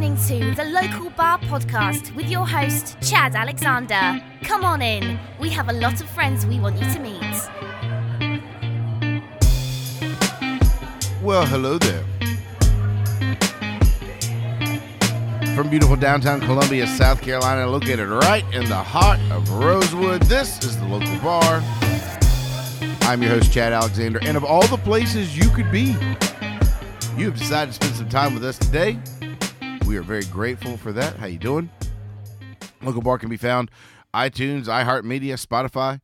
listening to the Local Bar Podcast with your host, Chad Alexander. Come on in. We have a lot of friends we want you to meet. Well, hello there. From beautiful downtown Columbia, South Carolina, located right in the heart of Rosewood, this is the local bar. I'm your host, Chad Alexander, and of all the places you could be, you have decided to spend some time with us today. We are very grateful for that. How you doing? Local Bar can be found iTunes, iHeartMedia, Spotify.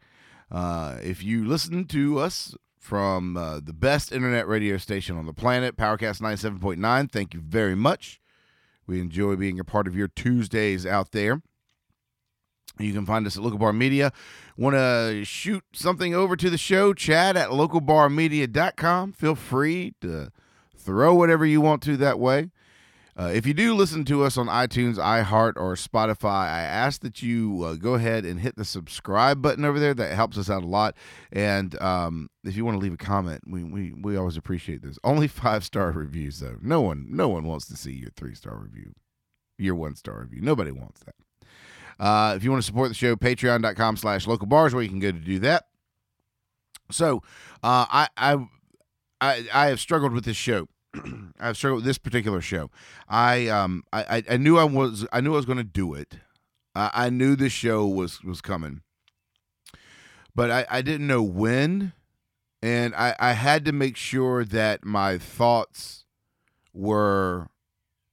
Uh, if you listen to us from uh, the best internet radio station on the planet, Powercast 97.9, thank you very much. We enjoy being a part of your Tuesdays out there. You can find us at Local Bar Media. Want to shoot something over to the show? Chad at localbarmedia.com. Feel free to throw whatever you want to that way. Uh, if you do listen to us on iTunes, iHeart, or Spotify, I ask that you uh, go ahead and hit the subscribe button over there. That helps us out a lot. And um, if you want to leave a comment, we, we we always appreciate those. Only five star reviews though. No one no one wants to see your three star review, your one star review. Nobody wants that. Uh, if you want to support the show, patreon.com slash local bars where you can go to do that. So uh, I, I I I have struggled with this show. I've struggled with this particular show. I um I, I knew I was I knew I was going to do it. I, I knew this show was was coming, but I, I didn't know when, and I I had to make sure that my thoughts were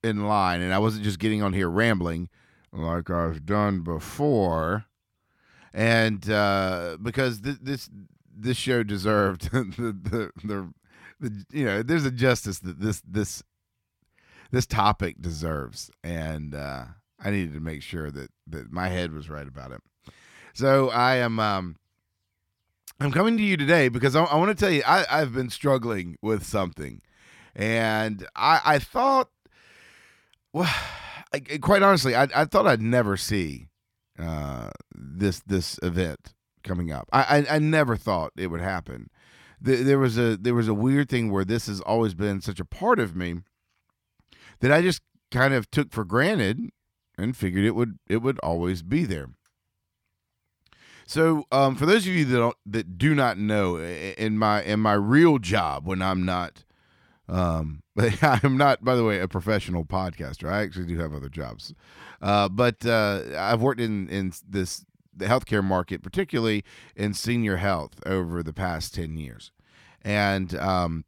in line, and I wasn't just getting on here rambling like I've done before, and uh, because th- this this show deserved the the, the the you know there's a justice that this this this topic deserves. And uh i needed to make sure that that my head was right about it. So i am um i'm coming to you today because i, I want to tell you i i've been struggling with something. And i i thought well I, quite honestly I, I thought i'd never see uh this this event coming up. I i, I never thought it would happen there was a there was a weird thing where this has always been such a part of me that I just kind of took for granted and figured it would it would always be there. So, um, for those of you that that do not know, in my in my real job when I'm not, um, I'm not by the way a professional podcaster. I actually do have other jobs, uh, but uh, I've worked in in this the healthcare market, particularly in senior health, over the past ten years, and um,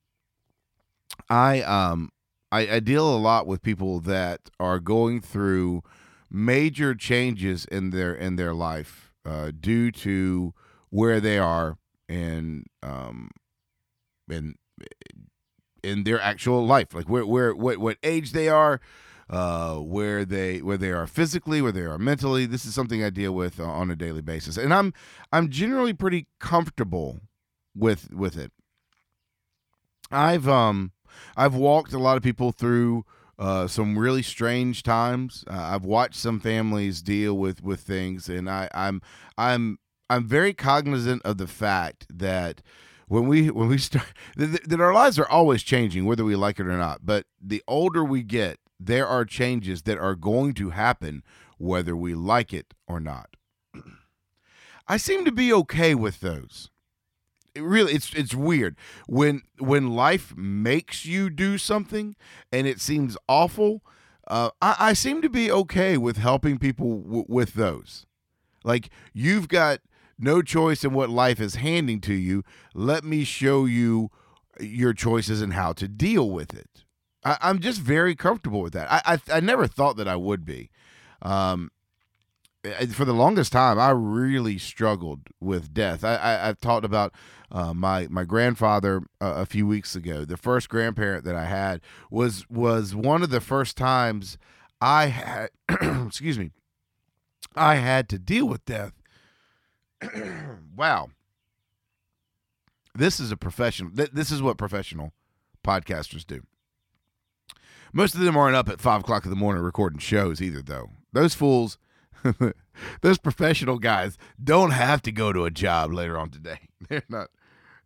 I um I, I deal a lot with people that are going through major changes in their in their life uh, due to where they are in um in in their actual life, like where where what what age they are uh, where they where they are physically, where they are mentally. This is something I deal with uh, on a daily basis, and I'm I'm generally pretty comfortable with with it. I've um I've walked a lot of people through uh, some really strange times. Uh, I've watched some families deal with with things, and I, I'm I'm I'm very cognizant of the fact that when we when we start that, that our lives are always changing, whether we like it or not. But the older we get, there are changes that are going to happen whether we like it or not. I seem to be okay with those. It really it's it's weird when when life makes you do something and it seems awful uh, I, I seem to be okay with helping people w- with those like you've got no choice in what life is handing to you let me show you your choices and how to deal with it I, am just very comfortable with that. I, I, I never thought that I would be. Um, for the longest time, I really struggled with death. I, I have talked about uh, my my grandfather uh, a few weeks ago. The first grandparent that I had was was one of the first times I had excuse me I had to deal with death. wow, this is a professional. Th- this is what professional podcasters do. Most of them aren't up at five o'clock in the morning recording shows either, though. Those fools, those professional guys, don't have to go to a job later on today. They're not.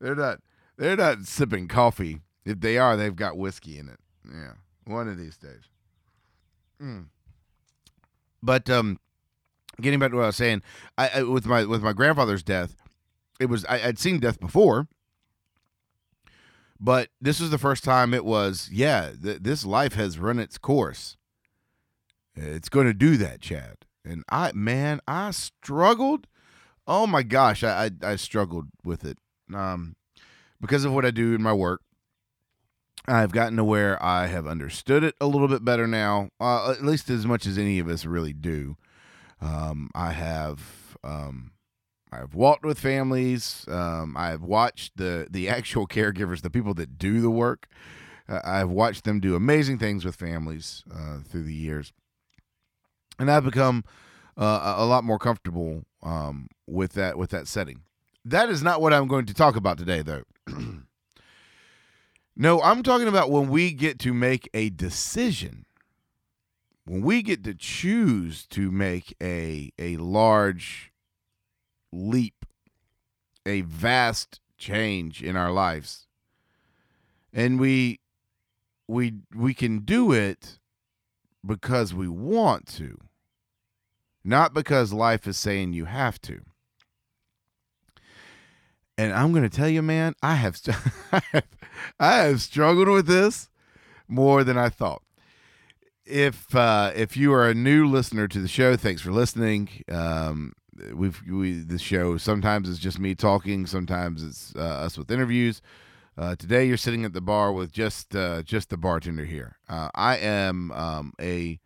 They're not. They're not sipping coffee. If they are, they've got whiskey in it. Yeah, one of these days. But um, getting back to what I was saying, I, I with my with my grandfather's death, it was I, I'd seen death before, but this was the first time it was yeah. Th- this life has run its course. It's going to do that, Chad. And I man, I struggled. Oh my gosh, I I, I struggled with it. Um, because of what I do in my work. I've gotten to where I have understood it a little bit better now, uh, at least as much as any of us really do. Um, I have um, I've walked with families. Um, I've watched the the actual caregivers, the people that do the work. Uh, I've watched them do amazing things with families uh, through the years, and I've become uh, a lot more comfortable um, with that with that setting. That is not what I'm going to talk about today, though. no, I'm talking about when we get to make a decision when we get to choose to make a a large leap, a vast change in our lives, and we we we can do it because we want to, not because life is saying you have to. And I'm going to tell you, man, I have I have struggled with this more than I thought if uh, if you are a new listener to the show, thanks for listening. Um, we've we the show sometimes it's just me talking, sometimes it's uh, us with interviews. Uh, today you're sitting at the bar with just uh, just the bartender here. Uh, I am um, a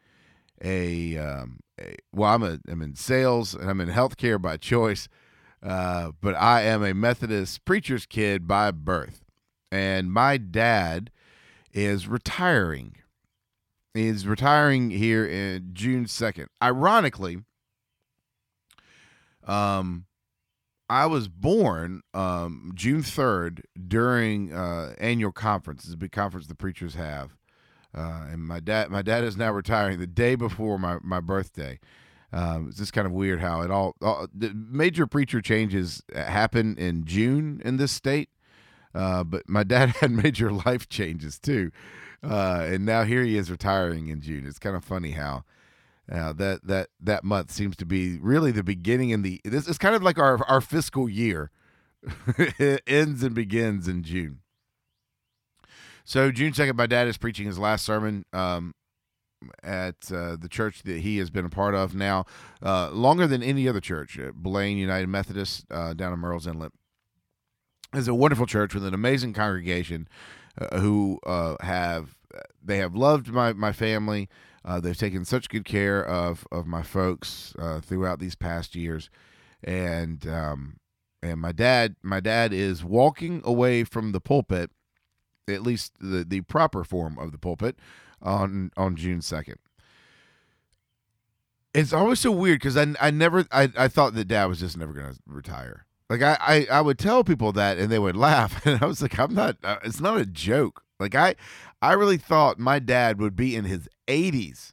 a, um, a well, I'm a I'm in sales and I'm in healthcare by choice, uh, but I am a Methodist preacher's kid by birth, and my dad is retiring is retiring here in June 2nd. Ironically, um, I was born um, June 3rd during uh, annual conference. It's a big conference the preachers have. Uh, and my dad, my dad is now retiring the day before my, my birthday. Um, it's just kind of weird how it all, all the major preacher changes happen in June in this state. Uh, but my dad had major life changes too. Uh, and now here he is retiring in June. It's kind of funny how uh, that that that month seems to be really the beginning in the. This is kind of like our our fiscal year. it ends and begins in June. So June second, my dad is preaching his last sermon um, at uh, the church that he has been a part of now, uh, longer than any other church, Belin United Methodist uh, down in Murrells Inlet. It's a wonderful church with an amazing congregation uh, who uh, have they have loved my my family. Uh, they've taken such good care of of my folks uh, throughout these past years, and um, and my dad my dad is walking away from the pulpit, at least the the proper form of the pulpit, on on June second. It's always so weird because I I never I, I thought that dad was just never gonna retire. Like I, I, I would tell people that and they would laugh, and I was like, I'm not. Uh, it's not a joke. Like I, I really thought my dad would be in his 80s,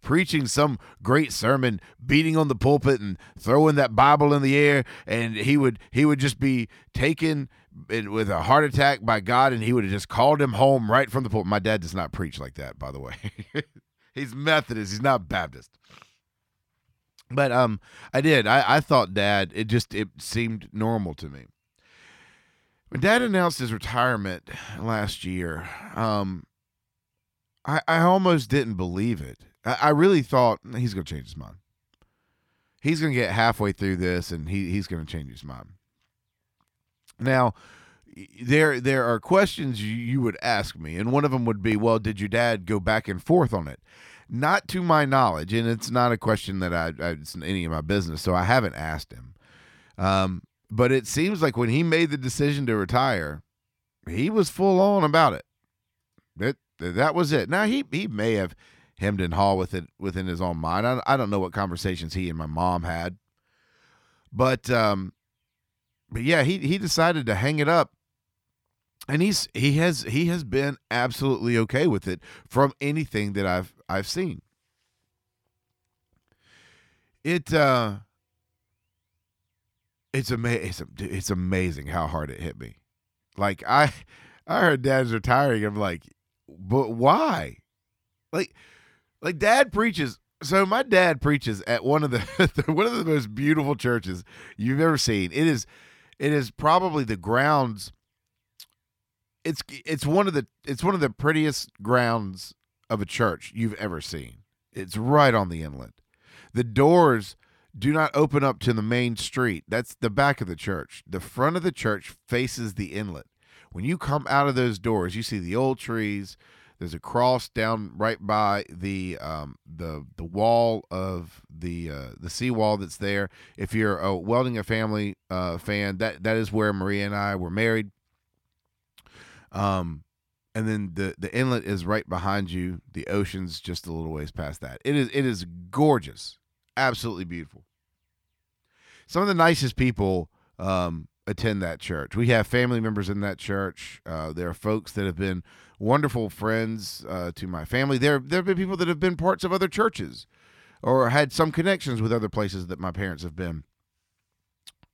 preaching some great sermon, beating on the pulpit and throwing that Bible in the air, and he would he would just be taken with a heart attack by God, and he would have just called him home right from the pulpit. My dad does not preach like that, by the way. he's Methodist. He's not Baptist. But um, I did. I, I thought dad. It just it seemed normal to me. When dad announced his retirement last year, um, I I almost didn't believe it. I, I really thought he's going to change his mind. He's going to get halfway through this, and he he's going to change his mind. Now, there there are questions you would ask me, and one of them would be, "Well, did your dad go back and forth on it?" Not to my knowledge, and it's not a question that I, I it's any of my business, so I haven't asked him. Um, but it seems like when he made the decision to retire, he was full on about it. That that was it. Now he he may have hemmed and hawed with it within his own mind. I, I don't know what conversations he and my mom had, but um, but yeah, he he decided to hang it up and he's he has he has been absolutely okay with it from anything that I've I've seen. It uh it's amazing it's, amazing how hard it hit me. Like I I heard dad's retiring I'm like but why? Like Like dad preaches. So my dad preaches at one of the one of the most beautiful churches you've ever seen. It is it is probably the grounds it's it's one of the it's one of the prettiest grounds of a church you've ever seen. It's right on the inlet. The doors do not open up to the main street. That's the back of the church. The front of the church faces the inlet. When you come out of those doors, you see the old trees. There's a cross down right by the um, the the wall of the uh, the seawall that's there. If you're a welding a family uh, fan, that that is where Maria and I were married. Um, and then the the inlet is right behind you. The ocean's just a little ways past that. It is it is gorgeous, absolutely beautiful. Some of the nicest people um, attend that church. We have family members in that church. Uh, there are folks that have been wonderful friends uh, to my family. There there have been people that have been parts of other churches, or had some connections with other places that my parents have been.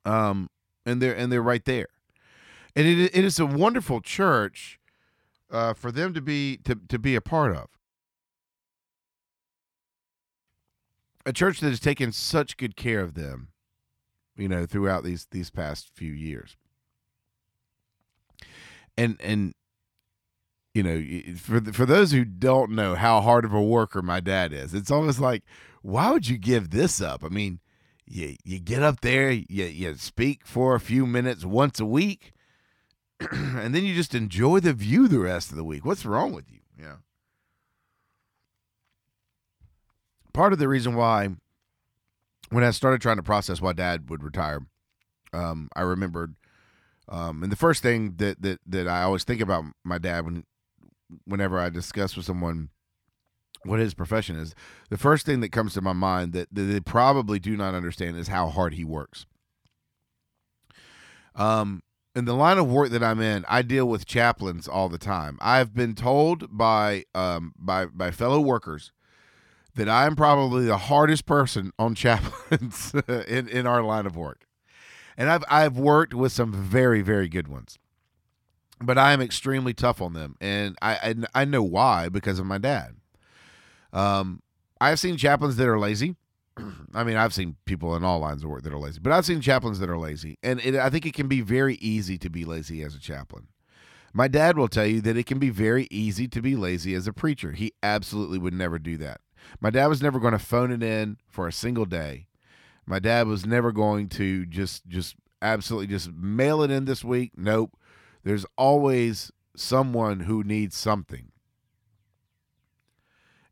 Um, and they're and they're right there, and it it is a wonderful church uh, for them to be to, to be a part of. A church that has taken such good care of them, you know, throughout these these past few years. And and you know, for for those who don't know how hard of a worker my dad is, it's almost like, why would you give this up? I mean, you you get up there, you you speak for a few minutes once a week, and then you just enjoy the view the rest of the week. What's wrong with you? Yeah. Part of the reason why, when I started trying to process why Dad would retire, um, I remembered, um, and the first thing that that that I always think about my dad when, whenever I discuss with someone what his profession is, the first thing that comes to my mind that, that they probably do not understand is how hard he works. Um, in the line of work that I'm in, I deal with chaplains all the time. I've been told by um, by by fellow workers that I am probably the hardest person on chaplains in in our line of work, and I've I've worked with some very very good ones, but I am extremely tough on them, and I I, I know why because of my dad. Um, I've seen chaplains that are lazy. I mean, I've seen people in all lines of work that are lazy, but I've seen chaplains that are lazy, and it, I think it can be very easy to be lazy as a chaplain. My dad will tell you that it can be very easy to be lazy as a preacher. He absolutely would never do that. My dad was never going to phone it in for a single day. My dad was never going to just just absolutely just mail it in this week. Nope. There's always someone who needs something.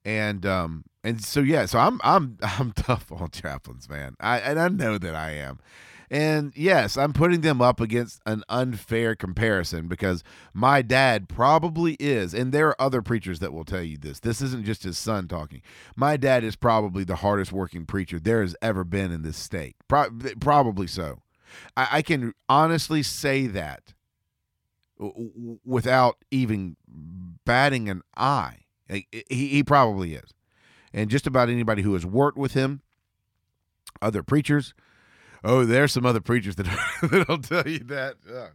And um and so yeah, so I'm I'm I'm tough on chaplains, man. I and I know that I am. And yes, I'm putting them up against an unfair comparison because my dad probably is, and there are other preachers that will tell you this. This isn't just his son talking. My dad is probably the hardest working preacher there has ever been in this state. Pro- probably so. I, I can honestly say that w- without even batting an eye. He, he probably is and just about anybody who has worked with him, other preachers. Oh, there's some other preachers that that'll tell you that. Yeah.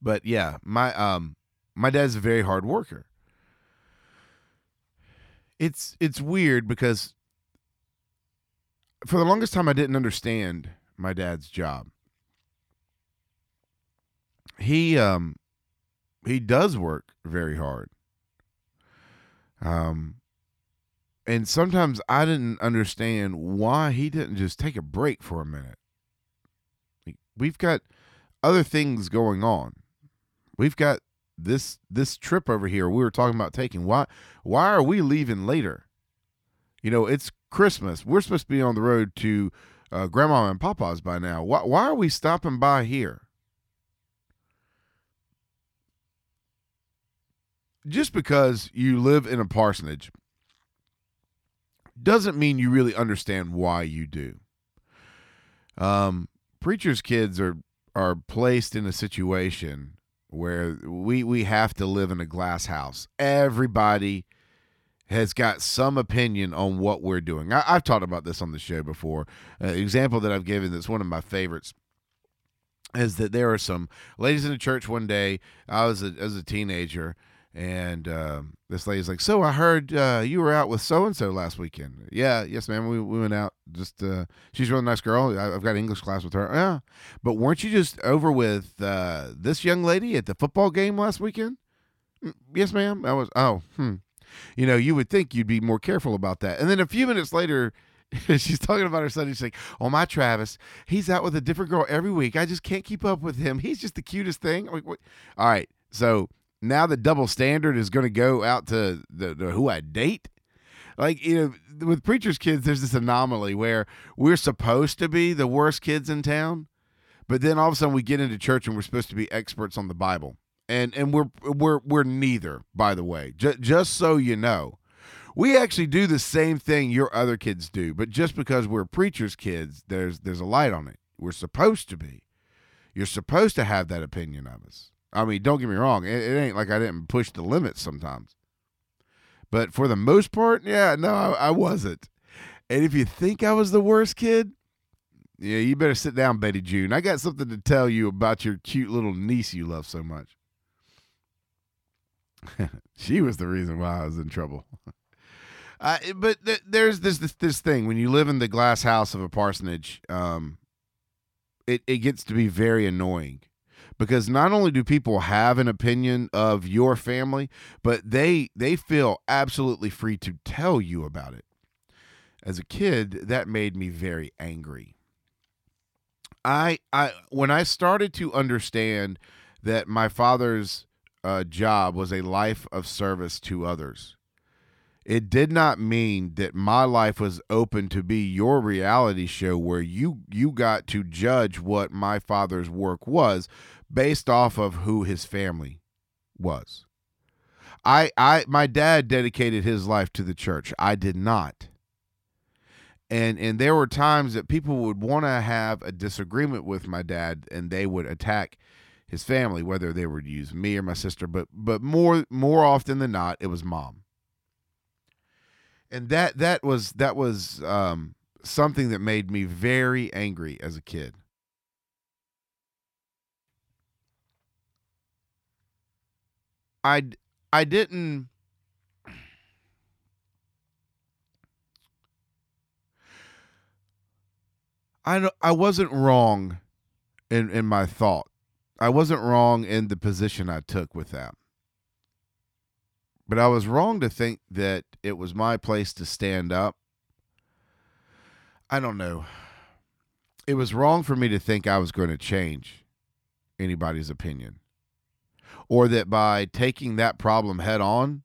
But yeah, my um my dad's a very hard worker. It's it's weird because for the longest time I didn't understand my dad's job. He um he does work very hard. Um, and sometimes I didn't understand why he didn't just take a break for a minute. We've got other things going on. We've got this this trip over here we were talking about taking. Why why are we leaving later? You know, it's Christmas. We're supposed to be on the road to uh, Grandma and Papa's by now. Why why are we stopping by here? just because you live in a parsonage doesn't mean you really understand why you do. Um, preachers' kids are are placed in a situation where we we have to live in a glass house. Everybody has got some opinion on what we're doing. I, have talked about this on the show before. An example that I've given that's one of my favorites is that there are some ladies in the church one day. I was a, as a teenager And um, this lady's like, "So I heard uh, you were out with so and so last weekend." Yeah, yes, ma'am. We, we went out. Just uh, she's a really nice girl. I, have got English class with her. Yeah, but weren't you just over with uh, this young lady at the football game last weekend? "Mm, Yes, ma'am. I was. Oh, hmm. You know, you would think you'd be more careful about that. And then a few minutes later, she's talking about her son. She's like, "Oh, my Travis, he's out with a different girl every week. I just can't keep up with him. He's just the cutest thing." I'm like, what? All right, so now the double standard is going to go out to the, the who I date. Like you know, with preachers' kids, there's this anomaly where we're supposed to be the worst kids in town, but then all of a sudden we get into church and we're supposed to be experts on the Bible, and and we're we're we're neither. By the way, J- just so you know, we actually do the same thing your other kids do, but just because we're preachers' kids, there's there's a light on it. We're supposed to be. You're supposed to have that opinion of us. I mean, don't get me wrong. It, it ain't like I didn't push the limits sometimes. But for the most part, yeah, no, I, I wasn't. And if you think I was the worst kid, yeah, you better sit down, Betty June. I got something to tell you about your cute little niece you love so much. she was the reason why I was in trouble. Uh, but th- there's this, this this thing when you live in the glass house of a parsonage, um, it it gets to be very annoying because not only do people have an opinion of your family, but they they feel absolutely free to tell you about it. As a kid, that made me very angry. I I when I started to understand that my father's uh, job was a life of service to others. It did not mean that my life was open to be your reality show where you you got to judge what my father's work was based off of who his family was. I I my dad dedicated his life to the church. I did not. And and there were times that people would want to have a disagreement with my dad and they would attack his family whether they would use me or my sister but but more more often than not it was mom and that that was that was um, something that made me very angry as a kid. I I didn't. I I wasn't wrong in in my thought. I wasn't wrong in the position I took with that. But I was wrong to think that it was my place to stand up. I don't know. It was wrong for me to think I was going to change anybody's opinion or that by taking that problem head on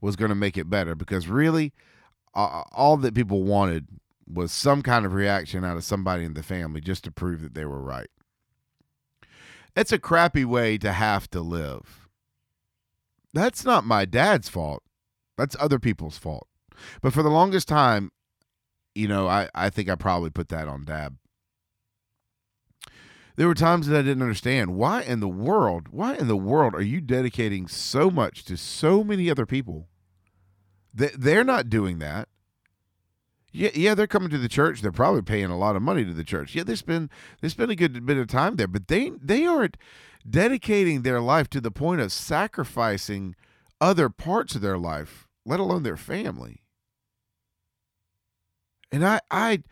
was going to make it better because really uh, all that people wanted was some kind of reaction out of somebody in the family just to prove that they were right. It's a crappy way to have to live that's not my dad's fault. That's other people's fault. But for the longest time, you know, I, I think I probably put that on dad. There were times that I didn't understand why in the world, why in the world are you dedicating so much to so many other people? They, they're not doing that. Yeah, yeah, they're coming to the church. They're probably paying a lot of money to the church. Yeah, they spend they spend a good bit of time there, but they they aren't dedicating their life to the point of sacrificing other parts of their life, let alone their family. And I I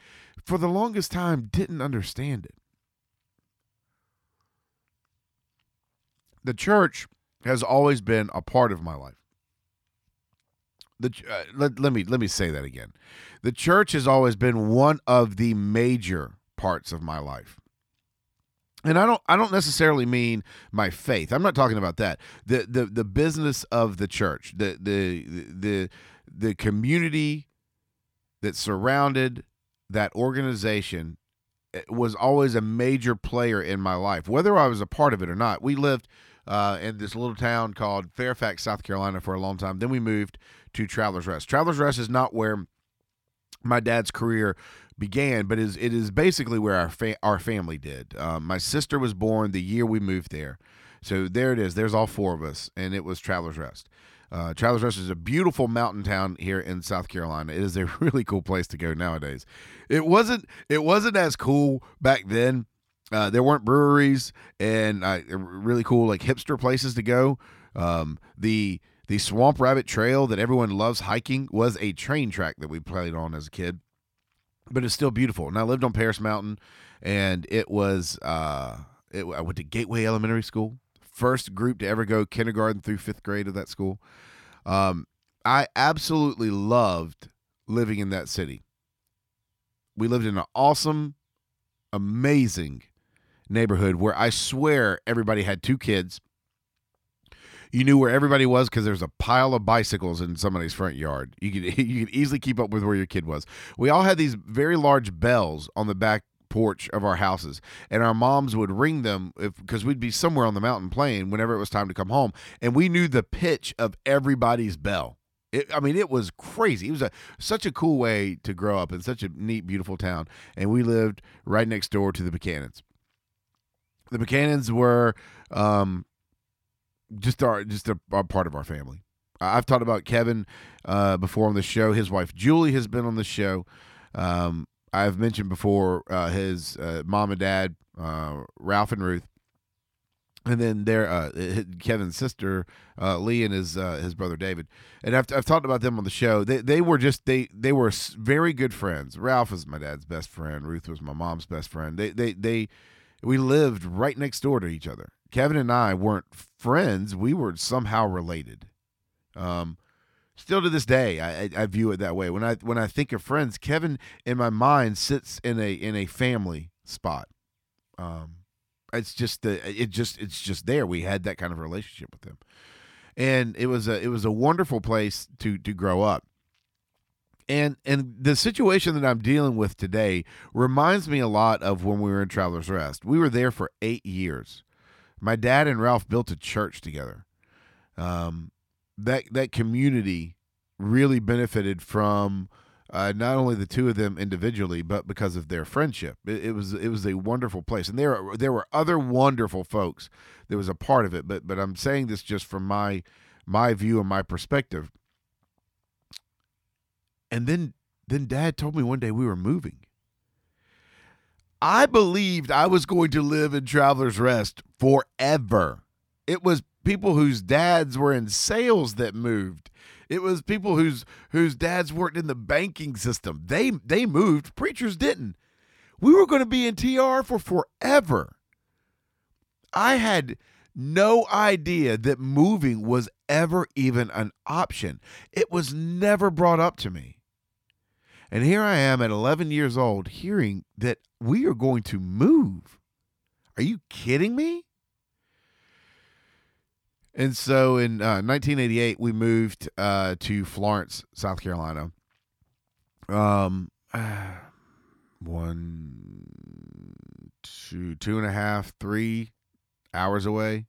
for the longest time didn't understand it. The church has always been a part of my life. The uh, let, let me let me say that again. The church has always been one of the major parts of my life and I don't I don't necessarily mean my faith. I'm not talking about that. The the the business of the church, the the the the community that surrounded that organization eh, was always a major player in my life, whether I was a part of it or not. We lived uh, in this little town called Fairfax, South Carolina, for a long time. Then we moved to Travelers Rest. Travelers Rest is not where my dad's career began, but is it is basically where our fa- our family did. Um, my sister was born the year we moved there, so there it is. There's all four of us, and it was Travelers Rest. Uh, Travelers Rest is a beautiful mountain town here in South Carolina. It is a really cool place to go nowadays. It wasn't it wasn't as cool back then. Uh, there weren't breweries and uh, really cool like hipster places to go. Um, the The Swamp Rabbit Trail that everyone loves hiking was a train track that we played on as a kid, but it's still beautiful. And I lived on Paris Mountain, and it was. Uh, it, I went to Gateway Elementary School, first group to ever go kindergarten through fifth grade of that school. Um, I absolutely loved living in that city. We lived in an awesome, amazing neighborhood where I swear everybody had two kids. You knew where everybody was because there's a pile of bicycles in somebody's front yard. You could you could easily keep up with where your kid was. We all had these very large bells on the back porch of our houses and our moms would ring them because we'd be somewhere on the mountain playing whenever it was time to come home and we knew the pitch of everybody's bell it, I mean, it was crazy. It was a such a cool way to grow up in such a neat, beautiful town. And we lived right next door to the Buchanans. The Buchanans were um, just our just a, a, part of our family. I've talked about Kevin uh, before on the show. His wife Julie has been on the show. Um, I've mentioned before uh, his uh, mom and dad, uh, Ralph and Ruth and then their uh, Kevin's sister uh, Lee and his his brother David, and I've, I've talked about them on the show. They they were just they they were very good friends. Ralph was my dad's best friend. Ruth was my mom's best friend. They they they we lived right next door to each other. Kevin and I weren't friends. We were somehow related. Um, still to this day, I, I view it that way. When I when I think of friends, Kevin in my mind sits in a in a family spot. Um, it's just the it just it's just there. We had that kind of relationship with him, and it was a it was a wonderful place to to grow up. And and the situation that I'm dealing with today reminds me a lot of when we were in Travelers Rest. We were there for eight years. My dad and Ralph built a church together. Um, that that community really benefited from uh, not only the two of them individually, but because of their friendship. It, it, was it was a wonderful place, and there there were other wonderful folks that was a part of it. But but I'm saying this just from my my view and my perspective. And then then Dad told me one day we were moving. I believed I was going to live in Traveler's Rest forever. It was people whose dads were in sales that moved. It was people whose whose dads worked in the banking system. They they moved. Preachers didn't. We were going to be in TR for forever. I had no idea that moving was ever even an option. It was never brought up to me. And here I am at 11 years old hearing that we are going to move. Are you kidding me? And so in uh, 1988, we moved uh, to Florence, South Carolina. Um, one, two, two and a half, three hours away.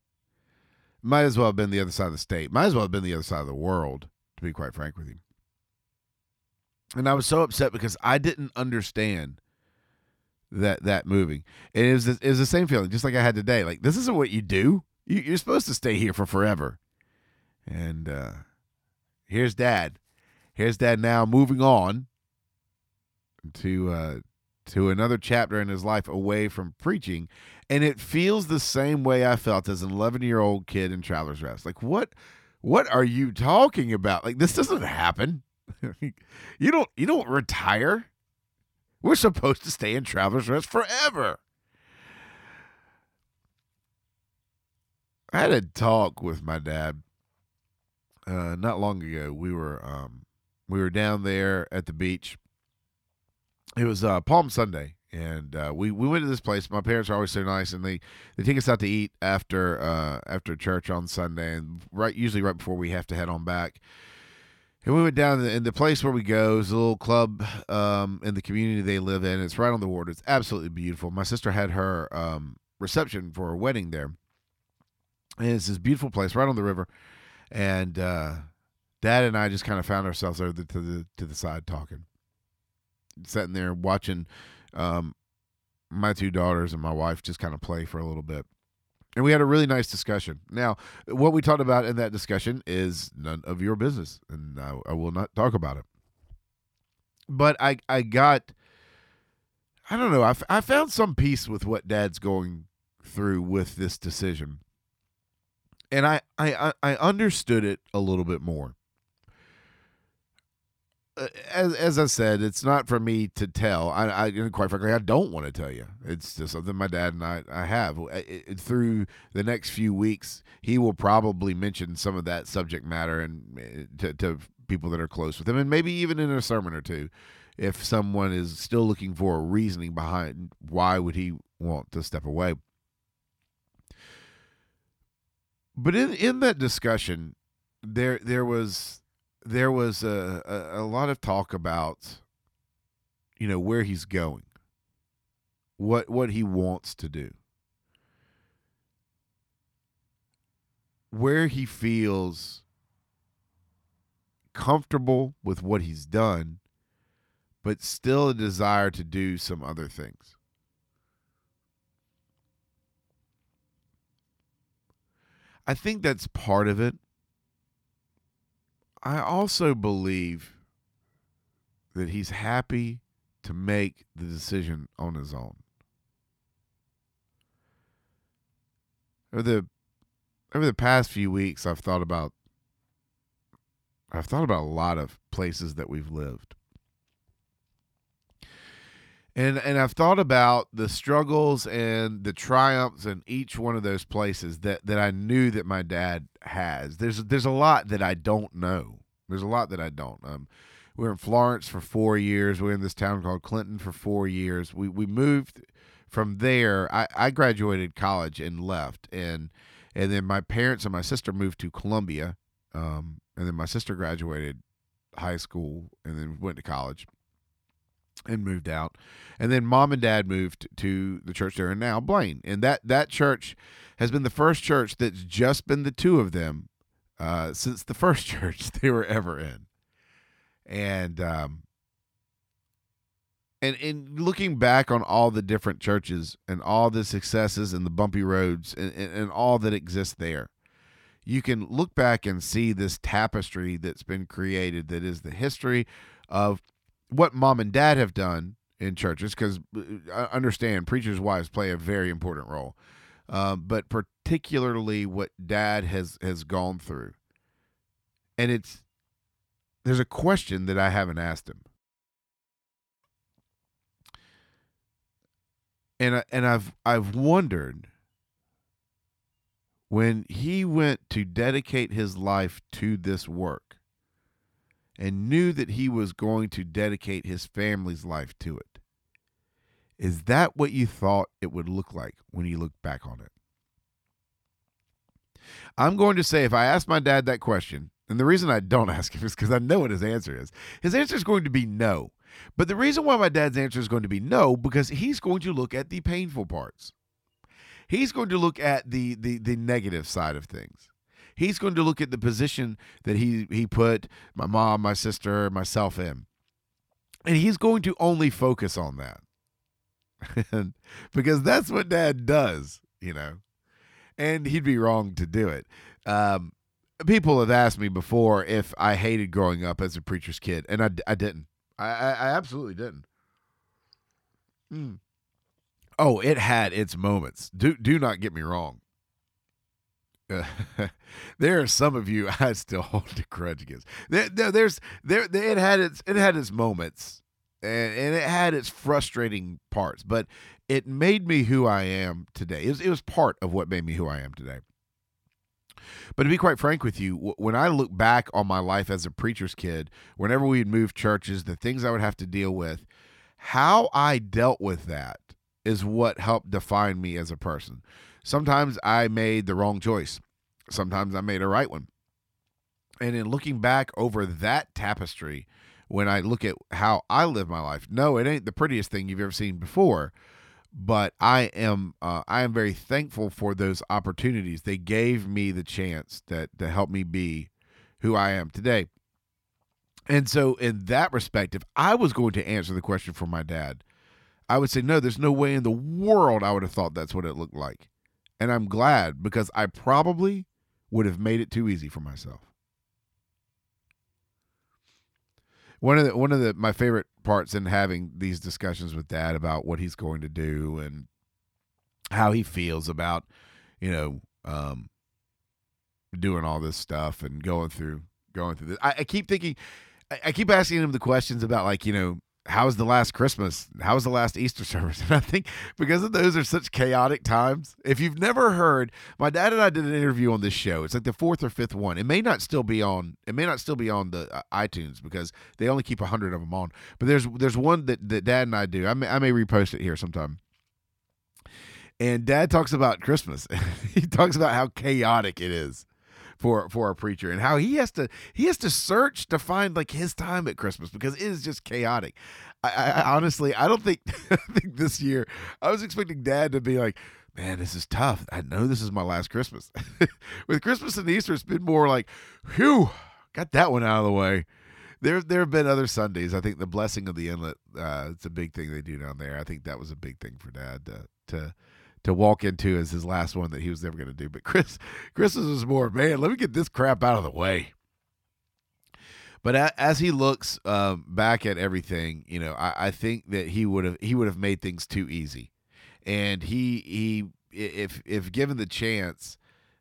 Might as well have been the other side of the state. Might as well have been the other side of the world, to be quite frank with you. And I was so upset because I didn't understand that that moving. And it was it was the same feeling, just like I had today. Like this isn't what you do. You, are supposed to stay here for forever. And uh, here's Dad. Here's Dad now moving on to uh, to another chapter in his life away from preaching, and it feels the same way I felt as an 11 year old kid in Travelers Rest. Like what? What are you talking about? Like this doesn't happen. you don't you don't retire. We're supposed to stay in Travelers Rest forever. I had a talk with my dad uh, not long ago. We were um, we were down there at the beach. It was uh, Palm Sunday, and uh, we we went to this place. My parents are always so nice, and they they take us out to eat after uh, after church on Sunday, and right usually right before we have to head on back. And we went down, and the place where we go is a little club um, in the community they live in. It's right on the water. It's absolutely beautiful. My sister had her um, reception for her wedding there and it's this beautiful place right on the river. And uh, Dad and I just kind of found ourselves over to the to the side talking, sitting there watching um, my two daughters and my wife just kind of play for a little bit. And we had a really nice discussion. Now, what we talked about in that discussion is none of your business, and I, I will not talk about it. But I, I got, I don't know, I, f- I found some peace with what Dad's going through with this decision and I, I I understood it a little bit more. Uh, as as I said, it's not for me to tell. I, I quite frankly, I don't want to tell you. It's just something my dad and I I have. It, it, through the next few weeks, he will probably mention some of that subject matter and eh, to, to people that are close with him, and maybe even in a sermon or two, if someone is still looking for a reasoning behind why would he want to step away. But in in that discussion, there there was there was a, a, a lot of talk about you know where he's going what what he wants to do. Where he feels comfortable with what he's done but still a desire to do some other things. I think that's part of it I also believe that he's happy to make the decision on his own. Over the over the past few weeks I've thought about I've thought about a lot of places that we've lived. And and I've thought about the struggles and the triumphs in each one of those places that that I knew that my dad has. There's there's a lot that I don't know. There's a lot that I don't. Um, we were in Florence for four years. We were in this town called Clinton for four years. We we moved from there. I, I graduated college and left, and and then my parents and my sister moved to Columbia. Um, and then my sister graduated high school and then went to college and moved out. And then mom and dad moved to the church there and now, Belin. And that that church has been the first church that's just been the two of them uh, since the first church they were ever in. And um, and in looking back on all the different churches and all the successes and the bumpy roads and, and, and all that exists there, you can look back and see this tapestry that's been created that is the history of what mom and dad have done in churches because uh, I understand preachers' wives play a very important role, um, but particularly what dad has has gone through, and it's there's a question that I haven't asked him, and I, and I've I've wondered when he went to dedicate his life to this work and knew that he was going to dedicate his family's life to it. Is that what you thought it would look like when you look back on it? I'm going to say if I ask my dad that question, and the reason I don't ask him is because I know what his answer is. His answer is going to be no. But the reason why my dad's answer is going to be no, because he's going to look at the painful parts. He's going to look at the the the negative side of things he's going to look at the position that he he put my mom, my sister, myself in. And he's going to only focus on that. because that's what dad does, you know. And he'd be wrong to do it. Um, people have asked me before if I hated growing up as a preacher's kid, and I, I didn't. I, I, I absolutely didn't. Mm. Oh, it had its moments. Do do not get me wrong. there are some of you I still hold a grudge against. There, there, there's there, it had its it had its moments, and, and it had its frustrating parts, but it made me who I am today. It was, it was part of what made me who I am today. But to be quite frank with you, when I look back on my life as a preacher's kid, whenever we'd move churches, the things I would have to deal with, how I dealt with that is what helped define me as a person. Sometimes I made the wrong choice. Sometimes I made a right one. And in looking back over that tapestry, when I look at how I live my life, no, it ain't the prettiest thing you've ever seen before, but I am uh, I am very thankful for those opportunities. They gave me the chance that to help me be who I am today. And so, in that respect, if I was going to answer the question for my dad, I would say, no, there's no way in the world I would have thought that's what it looked like. And I'm glad because I probably would have made it too easy for myself. One of the one of the my favorite parts in having these discussions with dad about what he's going to do and how he feels about, you know, um, doing all this stuff and going through going through this. I, I keep thinking, I, I keep asking him the questions about like you know how was the last Christmas? How was the last Easter service? And I think because of those are such chaotic times. If you've never heard, my dad and I did an interview on this show. It's like the fourth or fifth one. It may not still be on. It may not still be on the uh, iTunes because they only keep hundred of them on. But there's there's one that, that Dad and I do. I may, I may repost it here sometime. And Dad talks about Christmas. he talks about how chaotic it is for for a preacher and how he has to he has to search to find like his time at Christmas because it is just chaotic. I, I honestly I don't think I think this year I was expecting Dad to be like, man, this is tough. I know this is my last Christmas. With Christmas and Easter, it's been more like, whew, got that one out of the way. There, there have been other Sundays. I think the blessing of the inlet. Uh, it's a big thing they do down there. I think that was a big thing for Dad to to to walk into as his last one that he was never going to do. But Chris, Chris was more, man, let me get this crap out of the way. But as he looks uh, back at everything, you know, I, I think that he would have he would have made things too easy, and he he if if given the chance,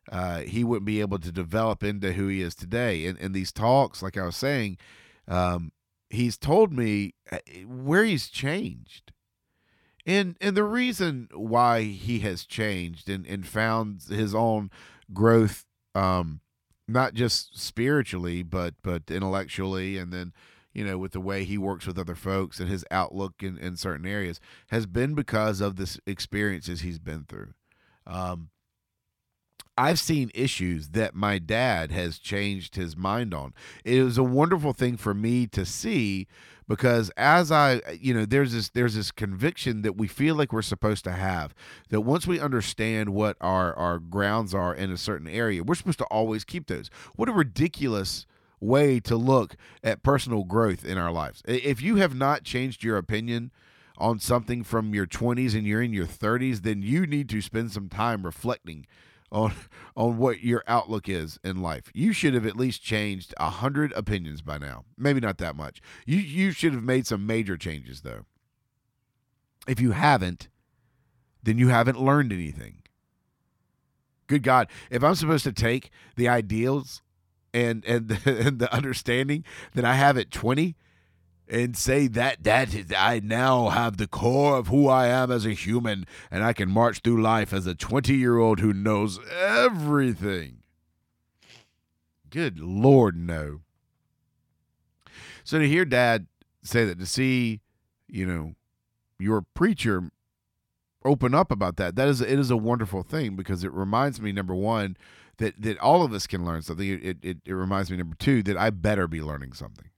uh, he wouldn't be able to develop into who he is today. And in these talks, like I was saying, um, he's told me uh, where he's changed and and the reason why he has changed and, and found his own growth um not just spiritually but but intellectually and then you know with the way he works with other folks and his outlook in, in certain areas has been because of this experiences he's been through um I've seen issues that my dad has changed his mind on. It was a wonderful thing for me to see because as I you know there's this there's this conviction that we feel like we're supposed to have that once we understand what our our grounds are in a certain area, we're supposed to always keep those. What a ridiculous way to look at personal growth in our lives. If you have not changed your opinion on something from your 20s and you're in your 30s, then you need to spend some time reflecting on on what your outlook is in life. You should have at least changed a hundred opinions by now. Maybe not that much. You you should have made some major changes though. If you haven't, then you haven't learned anything. Good God, if I'm supposed to take the ideals and and the, and the understanding that I have at 20 and say that that I now have the core of who I am as a human and I can march through life as a 20-year-old who knows everything. Good lord no. So to hear dad say that to see, you know, your preacher open up about that, that is it is a wonderful thing because it reminds me number 1 that that all of us can learn something. It it, it reminds me number 2 that I better be learning something.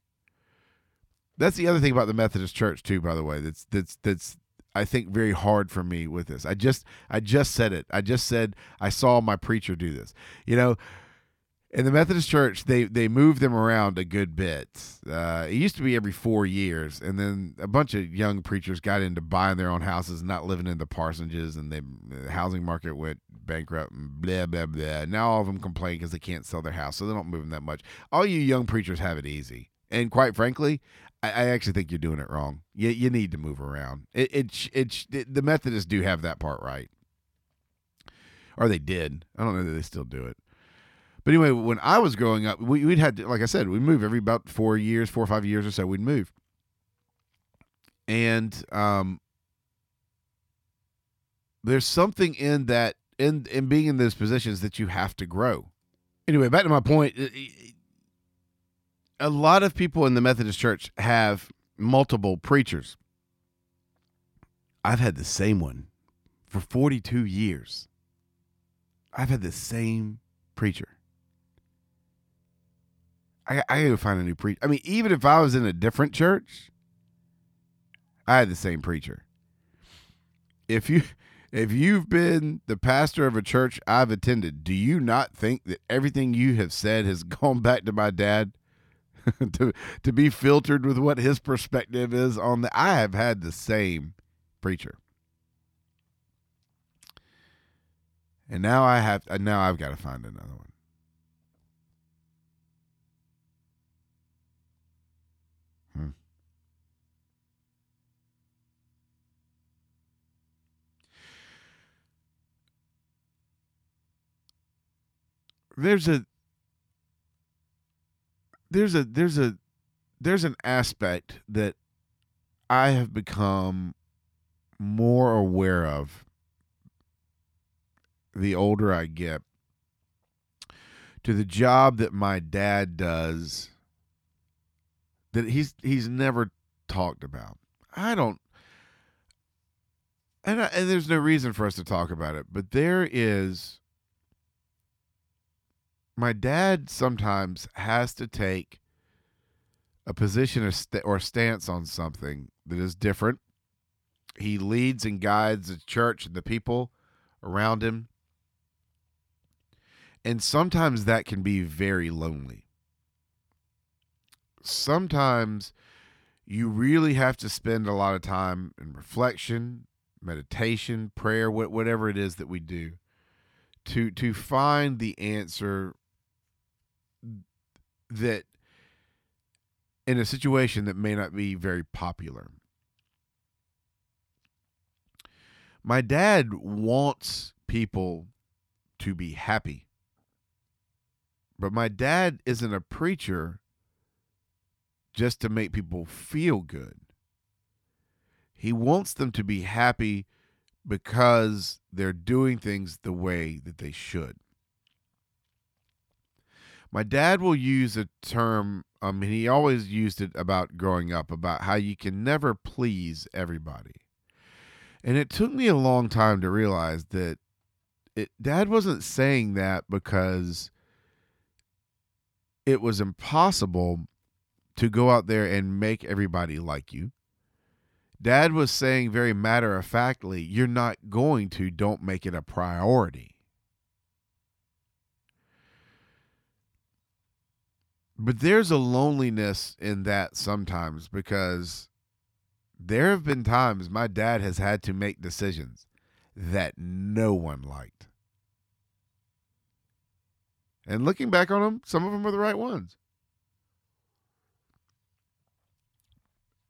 That's the other thing about the Methodist Church too, by the way. That's that's that's I think very hard for me with this. I just I just said it. I just said I saw my preacher do this. You know, in the Methodist Church, they they move them around a good bit. Uh, it used to be every four years, and then a bunch of young preachers got into buying their own houses, not living in the parsonages, and they, the housing market went bankrupt, and blah blah blah. Now all of them complain because they can't sell their house, so they don't move them that much. All you young preachers have it easy. And quite frankly, I, I actually think you're doing it wrong. You you need to move around. It it, it it the Methodists do have that part right, or they did. I don't know that they still do it. But anyway, when I was growing up, we, would had to, like I said, we move every about four years, four or five years or so. We'd move, and um, there's something in that in in being in those positions that you have to grow. Anyway, back to my point a lot of people in the Methodist Church have multiple preachers. I've had the same one for 42 years. I've had the same preacher. I, I gotta find a new preacher. I mean, even if I was in a different church, I had the same preacher. If you if you've been the pastor of a church I've attended, do you not think that everything you have said has gone back to my dad? to to be filtered with what his perspective is on the I have had the same preacher. And now I have now I've got to find another one. Hmm. there's a there's a there's a there's an aspect that I have become more aware of the older I get to the job that my dad does that he's he's never talked about. I don't and, I, and there's no reason for us to talk about it, but there is my dad sometimes has to take a position or, st- or stance on something that is different. He leads and guides the church and the people around him. And sometimes that can be very lonely. Sometimes you really have to spend a lot of time in reflection, meditation, prayer, whatever it is that we do to to find the answer that in a situation that may not be very popular. My dad wants people to be happy. But my dad isn't a preacher just to make people feel good. He wants them to be happy because they're doing things the way that they should. My dad will use a term, um, I mean, he always used it about growing up, about how you can never please everybody. And it took me a long time to realize that it, dad wasn't saying that because it was impossible to go out there and make everybody like you. Dad was saying very matter of factly, you're not going to, don't make it a priority. But there's a loneliness in that sometimes because there have been times my dad has had to make decisions that no one liked. And looking back on them, some of them are the right ones.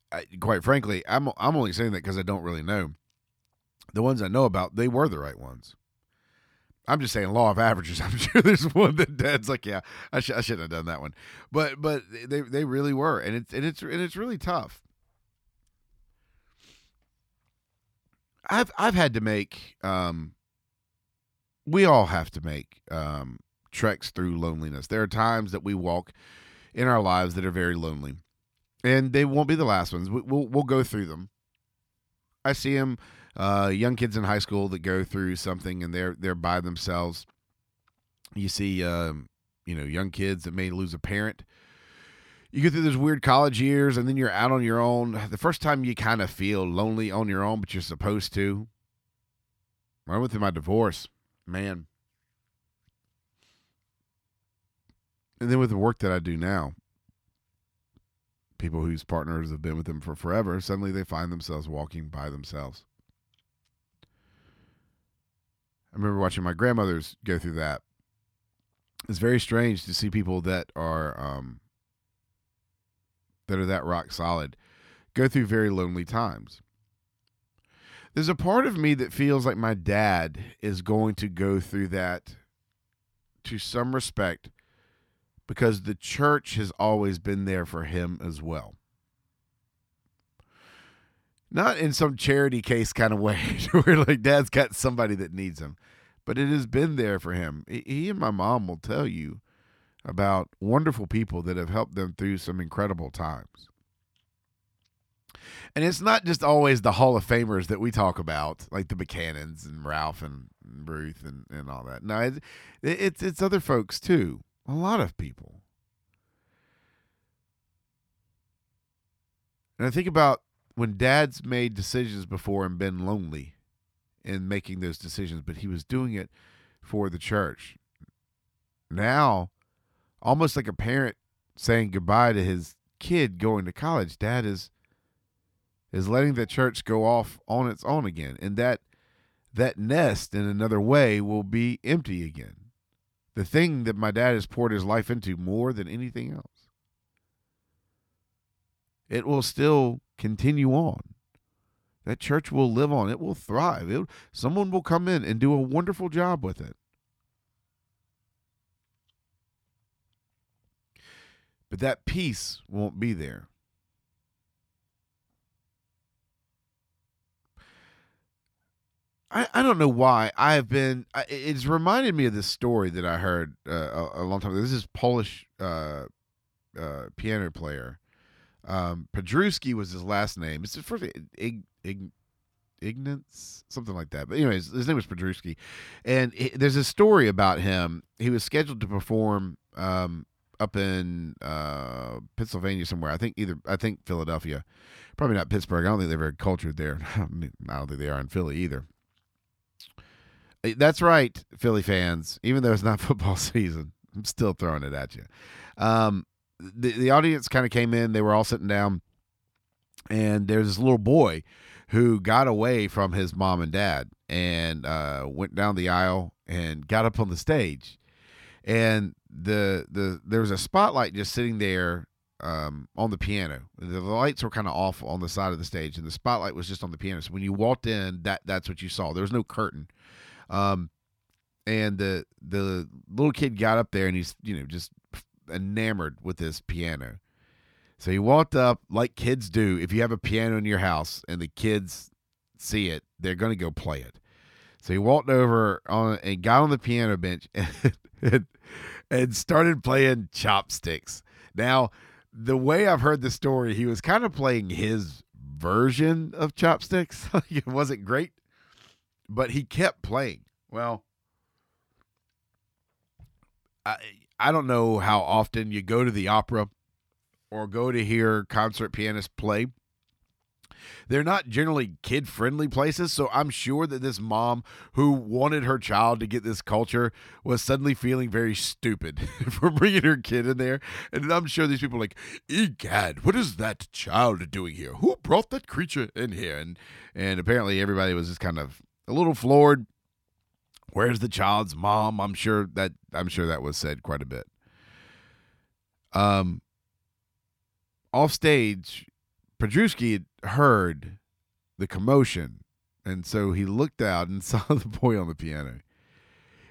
I, quite frankly, I'm I'm only saying that because I don't really know. The ones I know about, they were the right ones. I'm just saying law of averages. I'm sure there's one that Dad's like, yeah, I, sh- I shouldn't have done that one, but but they they really were, and it's and it's and it's really tough. I've I've had to make um, we all have to make um, treks through loneliness. There are times that we walk in our lives that are very lonely, and they won't be the last ones. We, will we'll go through them. I see them uh, young kids in high school that go through something and they're they're by themselves. You see, um, you know, young kids that may lose a parent. You go through those weird college years, and then you're out on your own. The first time you kind of feel lonely on your own, but you're supposed to. I went through my divorce, man. And then with the work that I do now, people whose partners have been with them for forever, suddenly they find themselves walking by themselves. I remember watching my grandmothers go through that. It's very strange to see people that are um, that are that rock solid go through very lonely times. There's a part of me that feels like my dad is going to go through that to some respect because the church has always been there for him as well not in some charity case kind of way where like dad's got somebody that needs him but it has been there for him. He and my mom will tell you about wonderful people that have helped them through some incredible times. And it's not just always the hall of famers that we talk about like the buchanans and ralph and ruth and, and all that. No it's, it's it's other folks too a lot of people. And i think about when dad's made decisions before and been lonely in making those decisions, but he was doing it for the church. Now, almost like a parent saying goodbye to his kid going to college, dad is is letting the church go off on its own again. And that that nest in another way will be empty again. The thing that my dad has poured his life into more than anything else. It will still continue on. That church will live on. It will thrive. It, someone will come in and do a wonderful job with it. but that peace won't be there. I, I don't know why I have been. It's reminded me of this story that I heard uh, a, a, long time ago. This is Polish uh, uh, piano player. Um, Pedruski was his last name. It's his first Ig, Ig, Ignatz, something like that. But anyways, his name was Pedruski, and he, there's a story about him. He was scheduled to perform um, up in uh, Pennsylvania somewhere. I think either I think Philadelphia, probably not Pittsburgh. I don't think they're very cultured there. I, don't think they are in Philly either. Eh, that's right, Philly fans. Even though it's not football season, I'm still throwing it at you. Um, the the audience kind of came in. They were all sitting down, and there's this little boy who got away from his mom and dad and uh, went down the aisle and got up on the stage. And the the there was a spotlight just sitting there um, on the piano. The, lights were kind of off on the side of the stage, and the spotlight was just on the piano. So when you walked in, that that's what you saw. There was no curtain. Um, and the the little kid got up there and he's you know just enamored with this piano. So he walked up like kids do. If you have a piano in your house and the kids see it, they're going to go play it. So he walked over on and got on the piano bench and, and, and started playing chopsticks. Now, the way I've heard the story, he was kind of playing his version of chopsticks. it wasn't great, but he kept playing. Well, I I don't know how often you go to the opera or go to hear concert pianists play. They're not generally kid friendly places, so I'm sure that this mom who wanted her child to get this culture was suddenly feeling very stupid for bringing her kid in there. And I'm sure these people are like, Egad, what is that child doing here? Who brought that creature in here? And and apparently everybody was just kind of a little floored. Where's the child's mom? I'm sure that I'm sure that was said quite a bit. Um, off stage, Pedruski had heard the commotion, and so he looked out and saw the boy on the piano.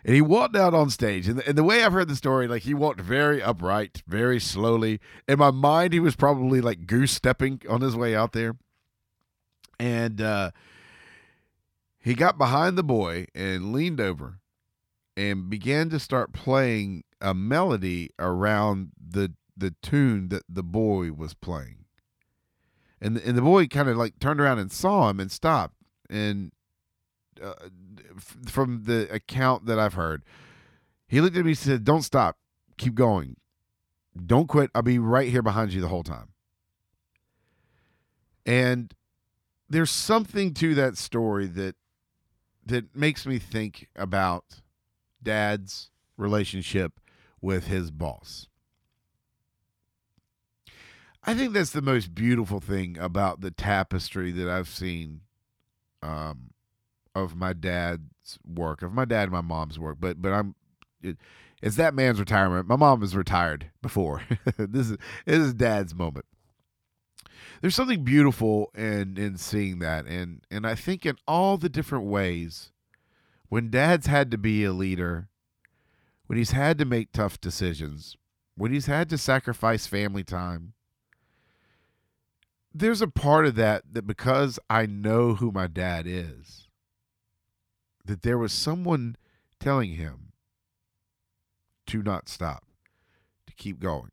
And he walked out on stage, and the, and the way I've heard the story, like he walked very upright, very slowly. In my mind, he was probably like goose stepping on his way out there. And uh, he got behind the boy and leaned over and began to start playing a melody around the the tune that the boy was playing. And the, and the boy kind of like turned around and saw him and stopped. And uh, f- from the account that I've heard, he looked at me and said, "Don't stop. Keep going. Don't quit. I'll be right here behind you the whole time." And there's something to that story that that makes me think about dad's relationship with his boss. I think that's the most beautiful thing about the tapestry that I've seen um, of my dad's work, of my dad and my mom's work. But but I'm it, it's that man's retirement. My mom was retired before. this is this is dad's moment. There's something beautiful in in seeing that, and and I think in all the different ways, when dad's had to be a leader, when he's had to make tough decisions, when he's had to sacrifice family time, there's a part of that that because I know who my dad is, that there was someone telling him to not stop, to keep going.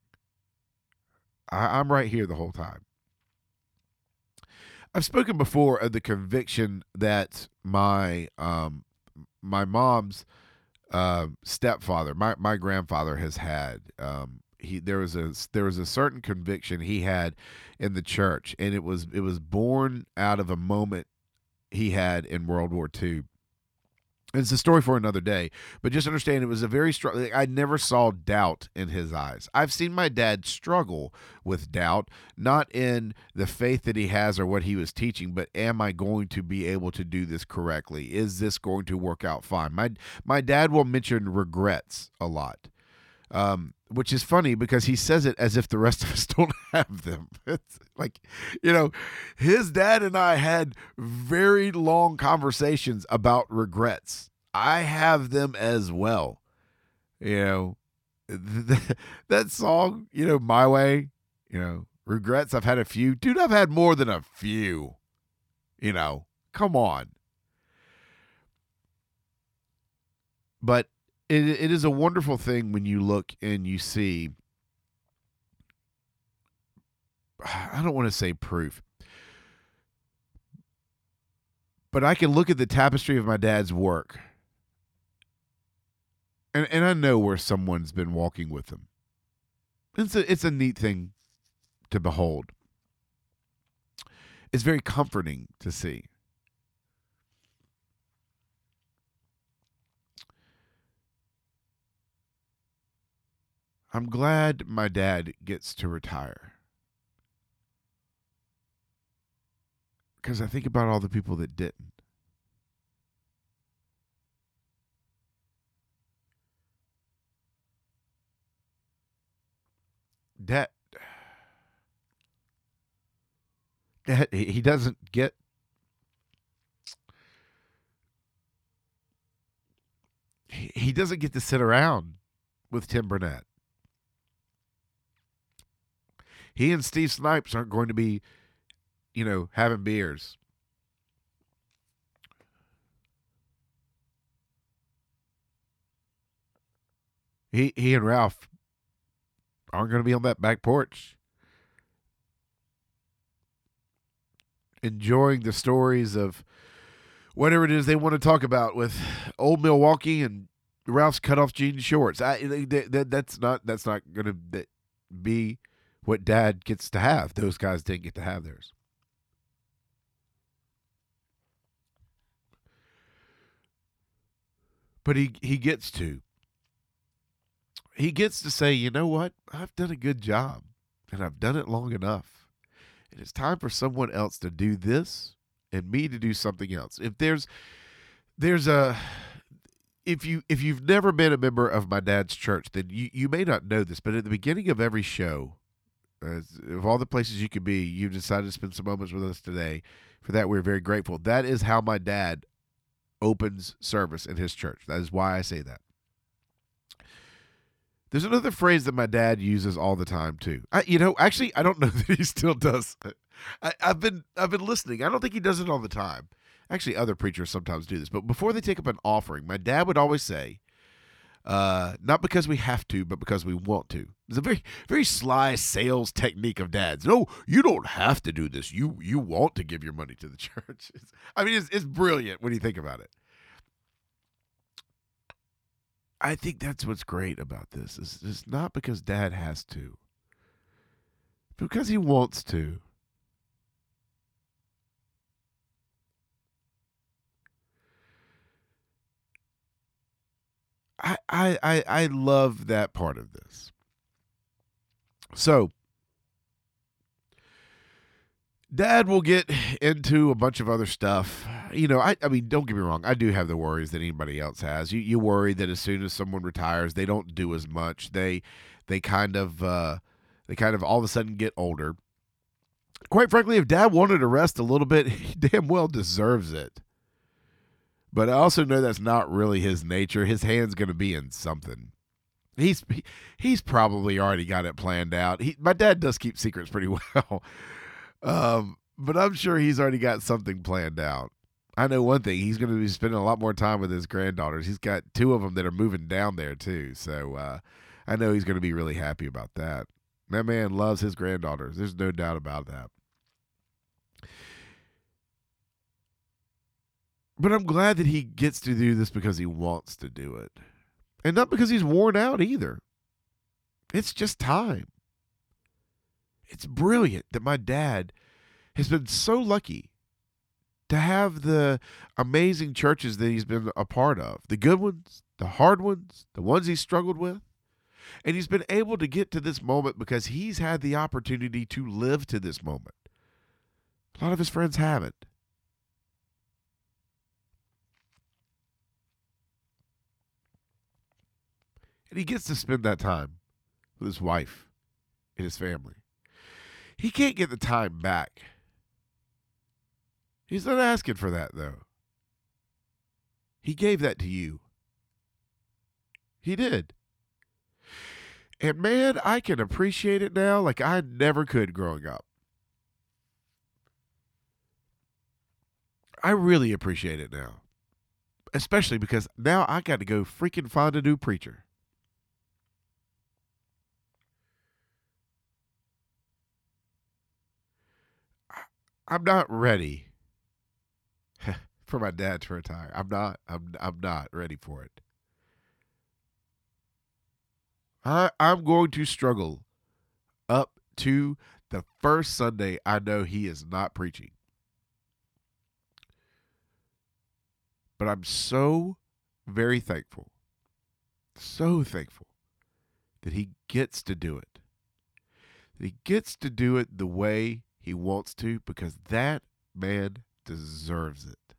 I, am right here the whole time. I've spoken before of the conviction that my um, my mom's uh, stepfather, my my grandfather has had. Um, he there was a there was a certain conviction he had in the church, and it was it was born out of a moment he had in World War II. It's a story for another day, but just understand it was a very strong. I never saw doubt in his eyes. I've seen my dad struggle with doubt, not in the faith that he has or what he was teaching, but am I going to be able to do this correctly? Is this going to work out fine? My my dad will mention regrets a lot. Um, which is funny because he says it as if the rest of us don't have them. It's like, you know, his dad and I had very long conversations about regrets. I have them as well. You know, that song, you know, My Way, you know, regrets. I've had a few. Dude, I've had more than a few. You know, come on. But it, it is a wonderful thing when you look and you see. I don't want to say proof, but I can look at the tapestry of my dad's work and and I know where someone's been walking with him. It's a it's a neat thing to behold. It's very comforting to see. I'm glad my dad gets to retire. Because I think about all the people that didn't. that that he doesn't get he doesn't get to sit around with Tim Burnett. He and Steve Snipes aren't going to be, you know, having beers. He he and Ralph aren't going to be on that back porch enjoying the stories of whatever it is they want to talk about with old Milwaukee and Ralph's cut off jean shorts. I, that, that's not that's not going to be what Dad gets to have. Those guys didn't get to have theirs. But he he gets to he gets to say, you know what? I've done a good job and I've done it long enough. And it's time for someone else to do this and me to do something else. If there's there's a if you if you've never been a member of my dad's church, then you, you may not know this, but at the beginning of every show, as, of all the places you could be, you've decided to spend some moments with us today. For that, we're very grateful. That is how my dad opens service in his church. That is why I say that. There's another phrase that my dad uses all the time too. I, you know, actually, I don't know that he still does. I, have been I've been listening. I don't think he does it all the time. Actually, other preachers sometimes do this. But before they take up an offering, my dad would always say, uh, "Not because we have to, but because we want to." It's a very very sly sales technique of dads. No, you don't have to do this. You you want to give your money to the church. It's, I mean, it's it's brilliant when you think about it. I think that's what's great about this. Is it's not because dad has to. Because he wants to. I, I I love that part of this. So Dad will get into a bunch of other stuff. You know, I, I mean, don't get me wrong. I do have the worries that anybody else has. You, you worry that as soon as someone retires, they don't do as much. They, they kind of, uh, they kind of all of a sudden get older. Quite frankly, if Dad wanted to rest a little bit, he damn well deserves it. But I also know that's not really his nature. His hand's going to be in something. He's he, he's probably already got it planned out. He, my dad does keep secrets pretty well. Um, but I'm sure he's already got something planned out. I know one thing: he's going to be spending a lot more time with his granddaughters. He's got two of them that are moving down there too, so uh, I know he's going to be really happy about that. That man loves his granddaughters. There's no doubt about that. But I'm glad that he gets to do this because he wants to do it. And not because he's worn out either. It's just time. It's brilliant that my dad has been so lucky to have the amazing churches that he's been a part of the good ones, the hard ones, the ones he struggled with. And he's been able to get to this moment because he's had the opportunity to live to this moment. A lot of his friends haven't. And he gets to spend that time with his wife and his family. He can't get the time back. He's not asking for that, though. He gave that to you. He did. And man, I can appreciate it now like I never could growing up. I really appreciate it now. Especially because now I got to go freaking find a new preacher. I'm not ready for my dad to retire. I'm not. I'm I'm not ready for it. I I'm going to struggle up to the first Sunday I know he is not preaching. But I'm so very thankful. So thankful that he gets to do it. That he gets to do it the way he wants to because that man deserves it.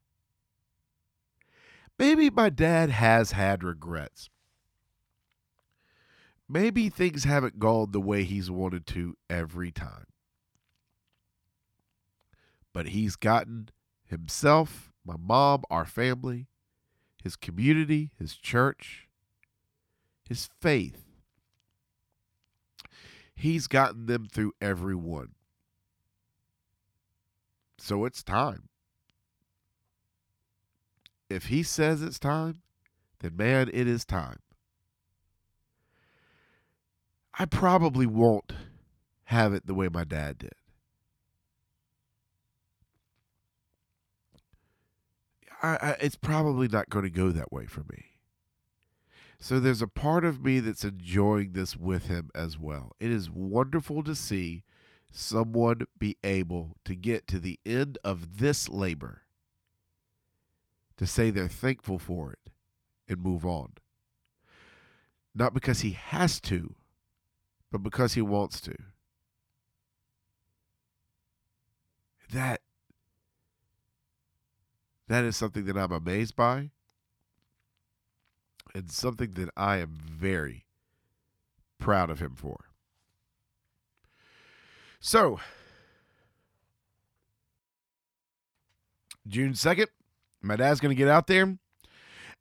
Maybe my dad has had regrets. Maybe things haven't gone the way he's wanted to every time. But he's gotten himself, my mom, our family, his community, his church, his faith. He's gotten them through every one. So it's time. If he says it's time, then man, it is time. I probably won't have it the way my dad did. I, I, it's probably not going to go that way for me. So there's a part of me that's enjoying this with him as well. It is wonderful to see someone be able to get to the end of this labor, to say they're thankful for it and move on. Not because he has to, but because he wants to. That that is something that I'm amazed by and something that I am very proud of him for. So, June 2nd, my dad's going to get out there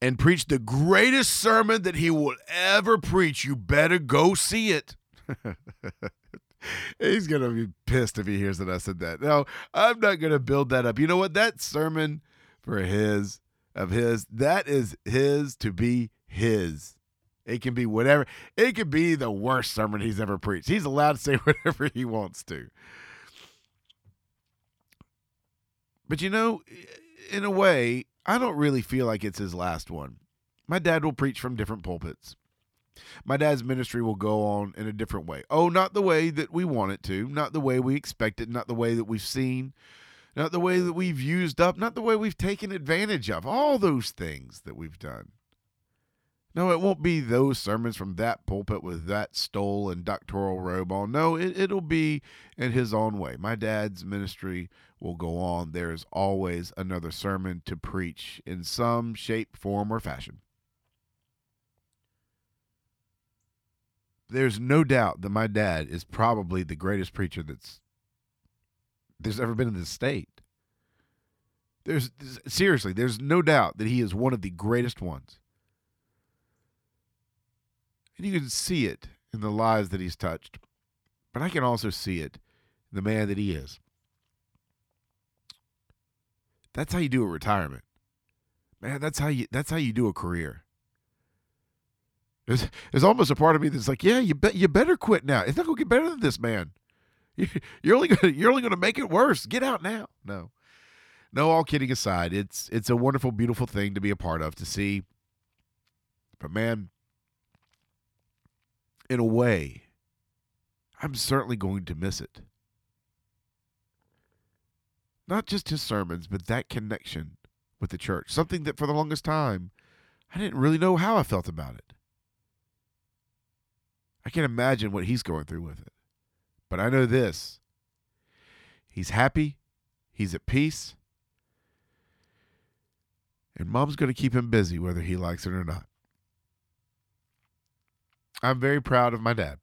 and preach the greatest sermon that he will ever preach. You better go see it. He's going to be pissed if he hears that I said that. No, I'm not going to build that up. You know what? That sermon for his, of his, that is his to be his. It can be whatever. It could be the worst sermon he's ever preached. He's allowed to say whatever he wants to. But you know, in a way, I don't really feel like it's his last one. My dad will preach from different pulpits. My dad's ministry will go on in a different way. Oh, not the way that we want it to, not the way we expect it, not the way that we've seen, not the way that we've used up, not the way we've taken advantage of. All those things that we've done. No, it won't be those sermons from that pulpit with that stole and doctoral robe on. No, it, it'll be in his own way. My dad's ministry will go on. There is always another sermon to preach in some shape, form, or fashion. There's no doubt that my dad is probably the greatest preacher that's there's ever been in this state. There's seriously, there's no doubt that he is one of the greatest ones. And you can see it in the lives that he's touched. But I can also see it in the man that he is. That's how you do a retirement. Man, that's how you that's how you do a career. There's, there's almost a part of me that's like, yeah, you bet you better quit now. It's not gonna get better than this, man. You're only gonna you're only gonna make it worse. Get out now. No, no. All kidding aside, it's it's a wonderful, beautiful thing to be a part of to see. But man, in a way, I'm certainly going to miss it. Not just his sermons, but that connection with the church. Something that for the longest time, I didn't really know how I felt about it. I can't imagine what he's going through with it. But I know this he's happy, he's at peace, and mom's going to keep him busy whether he likes it or not. I'm very proud of my dad.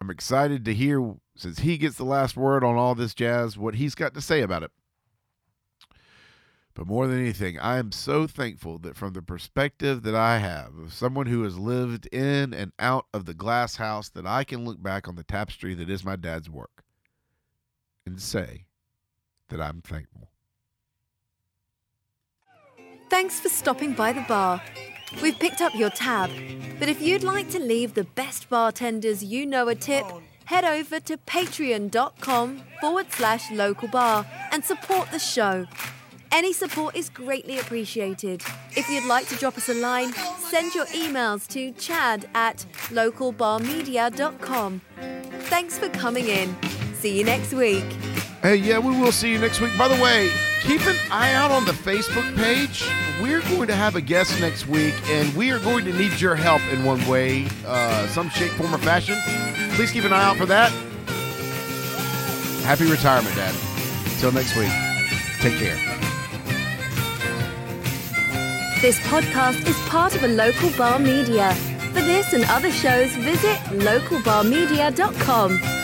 I'm excited to hear, since he gets the last word on all this jazz, what he's got to say about it. But more than anything, I am so thankful that from the perspective that I have of someone who has lived in and out of the glass house, that I can look back on the tapestry that is my dad's work and say that I'm thankful. Thanks for stopping by the bar. We've picked up your tab, but if you'd like to leave the best bartenders you know a tip, head over to patreon.com forward slash local bar and support the show. Any support is greatly appreciated. If you'd like to drop us a line, send your emails to chad at localbarmedia.com. Thanks for coming in. See you next week. Hey, yeah, we will see you next week. By the way, keep an eye out on the Facebook page. We're going to have a guest next week, and we are going to need your help in one way, uh, some shape, form, or fashion. Please keep an eye out for that. Happy retirement, Dad. Until next week, take care. This podcast is part of a local bar media. For this and other shows, visit localbarmedia.com.